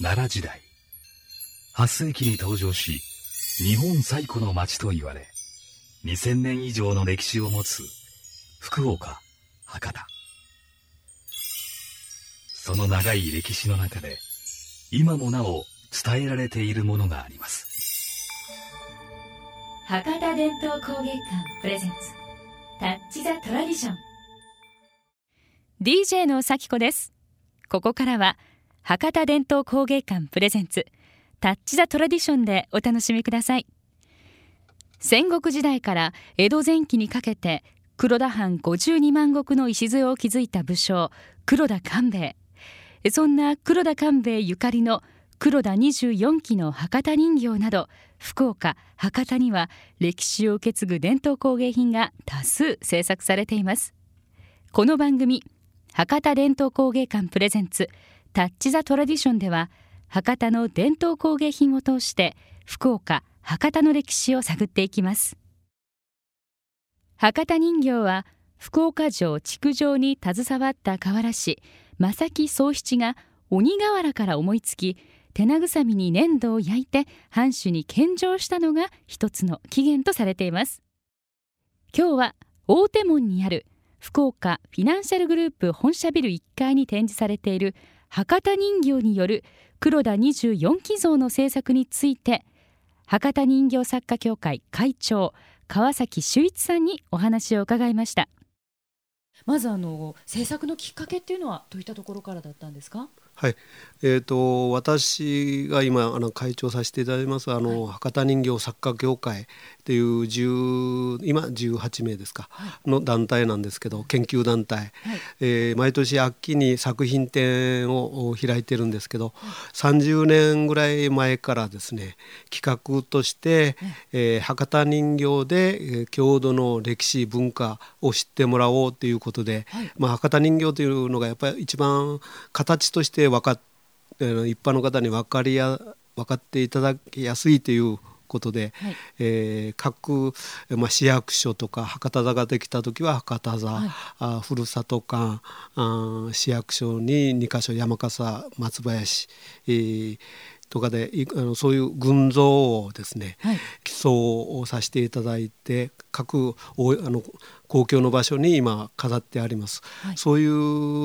奈良時代。8世紀に登場し日本最古の町と言われ2000年以上の歴史を持つ福岡博多。その長い歴史の中で今もなお伝えられているものがあります。博多伝統工芸館プレゼンツタッチ・ザ・トラディション。DJ の咲子です。ここからは博多伝統工芸館プレゼンツタッチ・ザ・トラディションでお楽しみください。戦国時代から江戸前期にかけて黒田藩52万石の礎を築いた武将黒田官兵衛。そんな黒田官兵衛ゆかりの黒田24期の博多人形など福岡博多には歴史を受け継ぐ伝統工芸品が多数制作されています。この番組博多伝統工芸館プレゼンツタッチ・ザ・トラディションでは博多の伝統工芸品を通して福岡博多の歴史を探っていきます。博多人形は福岡城築城に携わった河原氏正木宗七が鬼瓦から思いつき手慰みに粘土を焼いて藩主に献上したのが一つの起源とされています。今日は大手門にある福岡フィナンシャルグループ本社ビル1階に展示されている博多人形による黒田24期像の制作について博多人形作家協会会長川崎修一さんにお話を伺いました。まずあの制作のきっかけっていうのはどういったところからだったんですか？はい、えーと、私が今あの会長させていただいますあの、はい、博多人形作家協会っていう10今18名ですか、はい、の団体なんですけど研究団体、はい、えー、毎年秋に作品展を開いてるんですけど、はい、30年ぐらい前からですね企画として、えー、博多人形で郷土の歴史文化を知ってもらおうということで、まあ、博多人形というのがやっぱり一番形として分かっ一般の方に分かりや分かっていただきやすいということで、はい、えー、各、まあ、市役所とか博多座ができた時は博多座、はい、あふるさと館あ市役所に2か所山笠松林、えー、とかであのそういう群像をですね、はい、基礎をさせていただいて各あの公共の場所に今飾ってあります。はい、そうい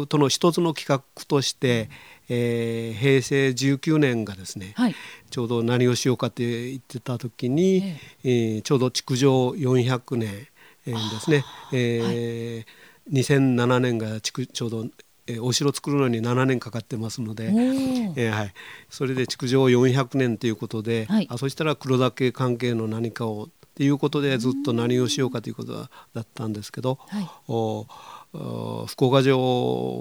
うとの一つの企画として、えー、平成19年がですね、はい、ちょうど何をしようかって言ってた時に、えー、えー、ちょうど築城400年、えー、ですね、えー、はい、2007年がちょうどえお城作るのに7年かかってますので、えー、はい、それで築城400年ということで、はい、あそしたら黒田家関係の何かをっていうことでずっと何をしようかということだったんですけど、はい、お福岡城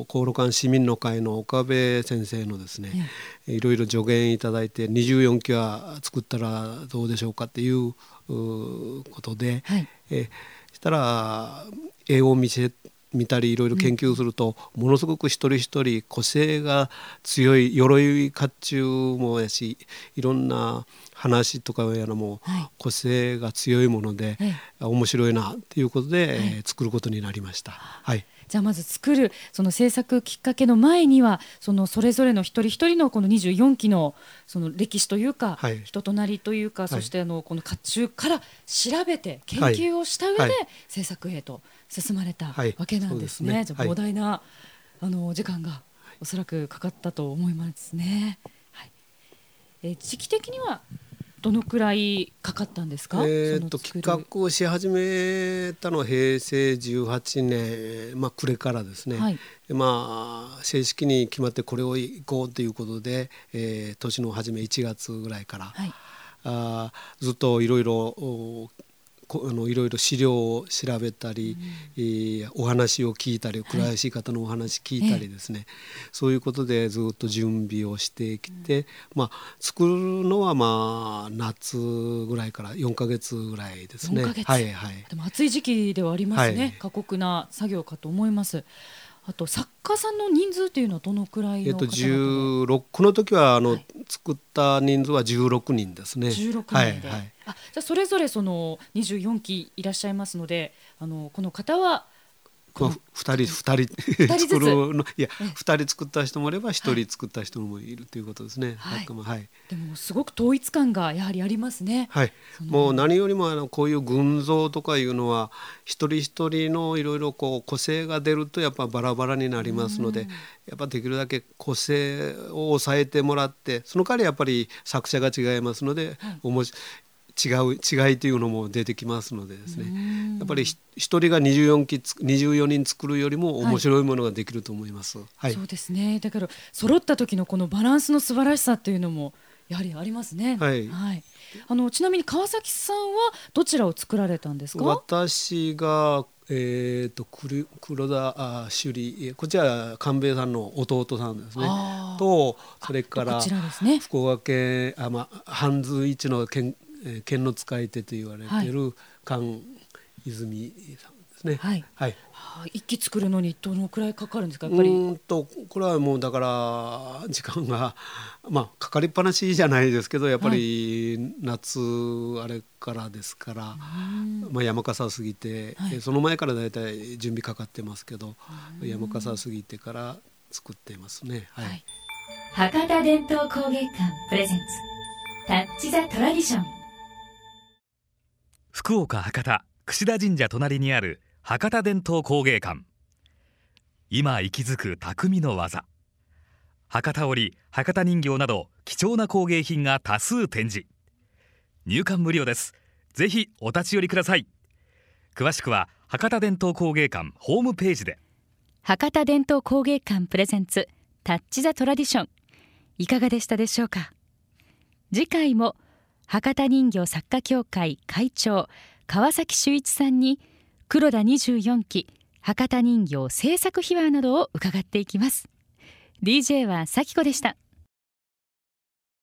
航路館市民の会の岡部先生のですね、いろいろ助言いただいて24期は作ったらどうでしょうかっていうことで、はい、え。したら絵を見せ見たりいろいろ研究すると、うん、ものすごく一人一人個性が強い鎧甲冑もやしいろんな話とかやらも個性が強いもので、はい、面白いなということで、はい、作ることになりました。はい。じゃあまず作るその制作きっかけの前にはそのそれぞれの一人一人のこの24期のその歴史というか、はい、人となりというか、はい、そしてあのこの甲冑から調べて研究をした上で制作へと進まれたわけなんですね。はい、すね。じゃ膨大な、あの時間がおそらくかかったと思いますね。はい、え時期的にはどのくらいかかったんですか、えーと、企画をし始めたのは平成18年、まあ、暮れからですね、はい、まあ、正式に決まってこれをいこうということで、えー、年の初め1月ぐらいから、はい、あずっといろいろあのいろいろ資料を調べたり、うん、えー、お話を聞いたり倉石方のお話聞いたりですね、はい、そういうことでずっと準備をしてきて、うん、まあ、作るのはまあ夏ぐらいから4か月ぐらいですね。はいはい、でも暑い時期ではありますね、はい、過酷な作業かと思います。あと作家さんの人数っていうのはどのくらいのえっと16この時はあの、はい、作った人数は16人ですね。16人で、はいはい、あじゃそれぞれその24期いらっしゃいますのであのこの方はまあ、2人2人。作るのいや2人作った人もいれば1人作った人もいるということですね。はい、はい、でもすごく統一感がやはりありますね。はい、もう何よりもあのこういう群像とかいうのは一人一人のいろいろこう個性が出るとやっぱバラバラになりますのでやっぱできるだけ個性を抑えてもらってその代わりやっぱり作者が違いますので、はい、おもし違う違いというのも出てきますのでですね。やっぱり一人が24期24人作るよりも面白いものができると思います、はい。はい、そうですね。だから揃った時のこのバランスの素晴らしさっていうのもやはりありますね。はい。はい。あのちなみに川崎さんはどちらを作られたんですか？私がえーと、黒黒田あ首里こちら官兵衛さんの弟さんですね。とそれから、ね、福岡県あ、まあ、半図一の県えー、剣の使い手と言われている菅泉さんですね。はい。はい。一気作るのにどのくらいかかるんですか？やっぱり。うんとこれはもうだから時間がまあかかりっぱなしじゃないですけどやっぱり夏あれからですから、まあ山笠過ぎて、はい、その前からだいたい準備かかってますけど山笠過ぎてから作っていますね。はい。はい、博多伝統工芸館プレゼンツタッチザトラディション。福岡博多櫛田神社隣にある博多伝統工芸館。今息づく匠の技。博多織博多人形など貴重な工芸品が多数展示。入館無料です。ぜひお立ち寄りください。詳しくは博多伝統工芸館ホームページで。博多伝統工芸館プレゼンツタッチザトラディション。いかがでしたでしょうか？次回も博多人形作家協会会長川崎修一さんに黒田24期博多人形制作秘話などを伺っていきます。DJ は咲子でした。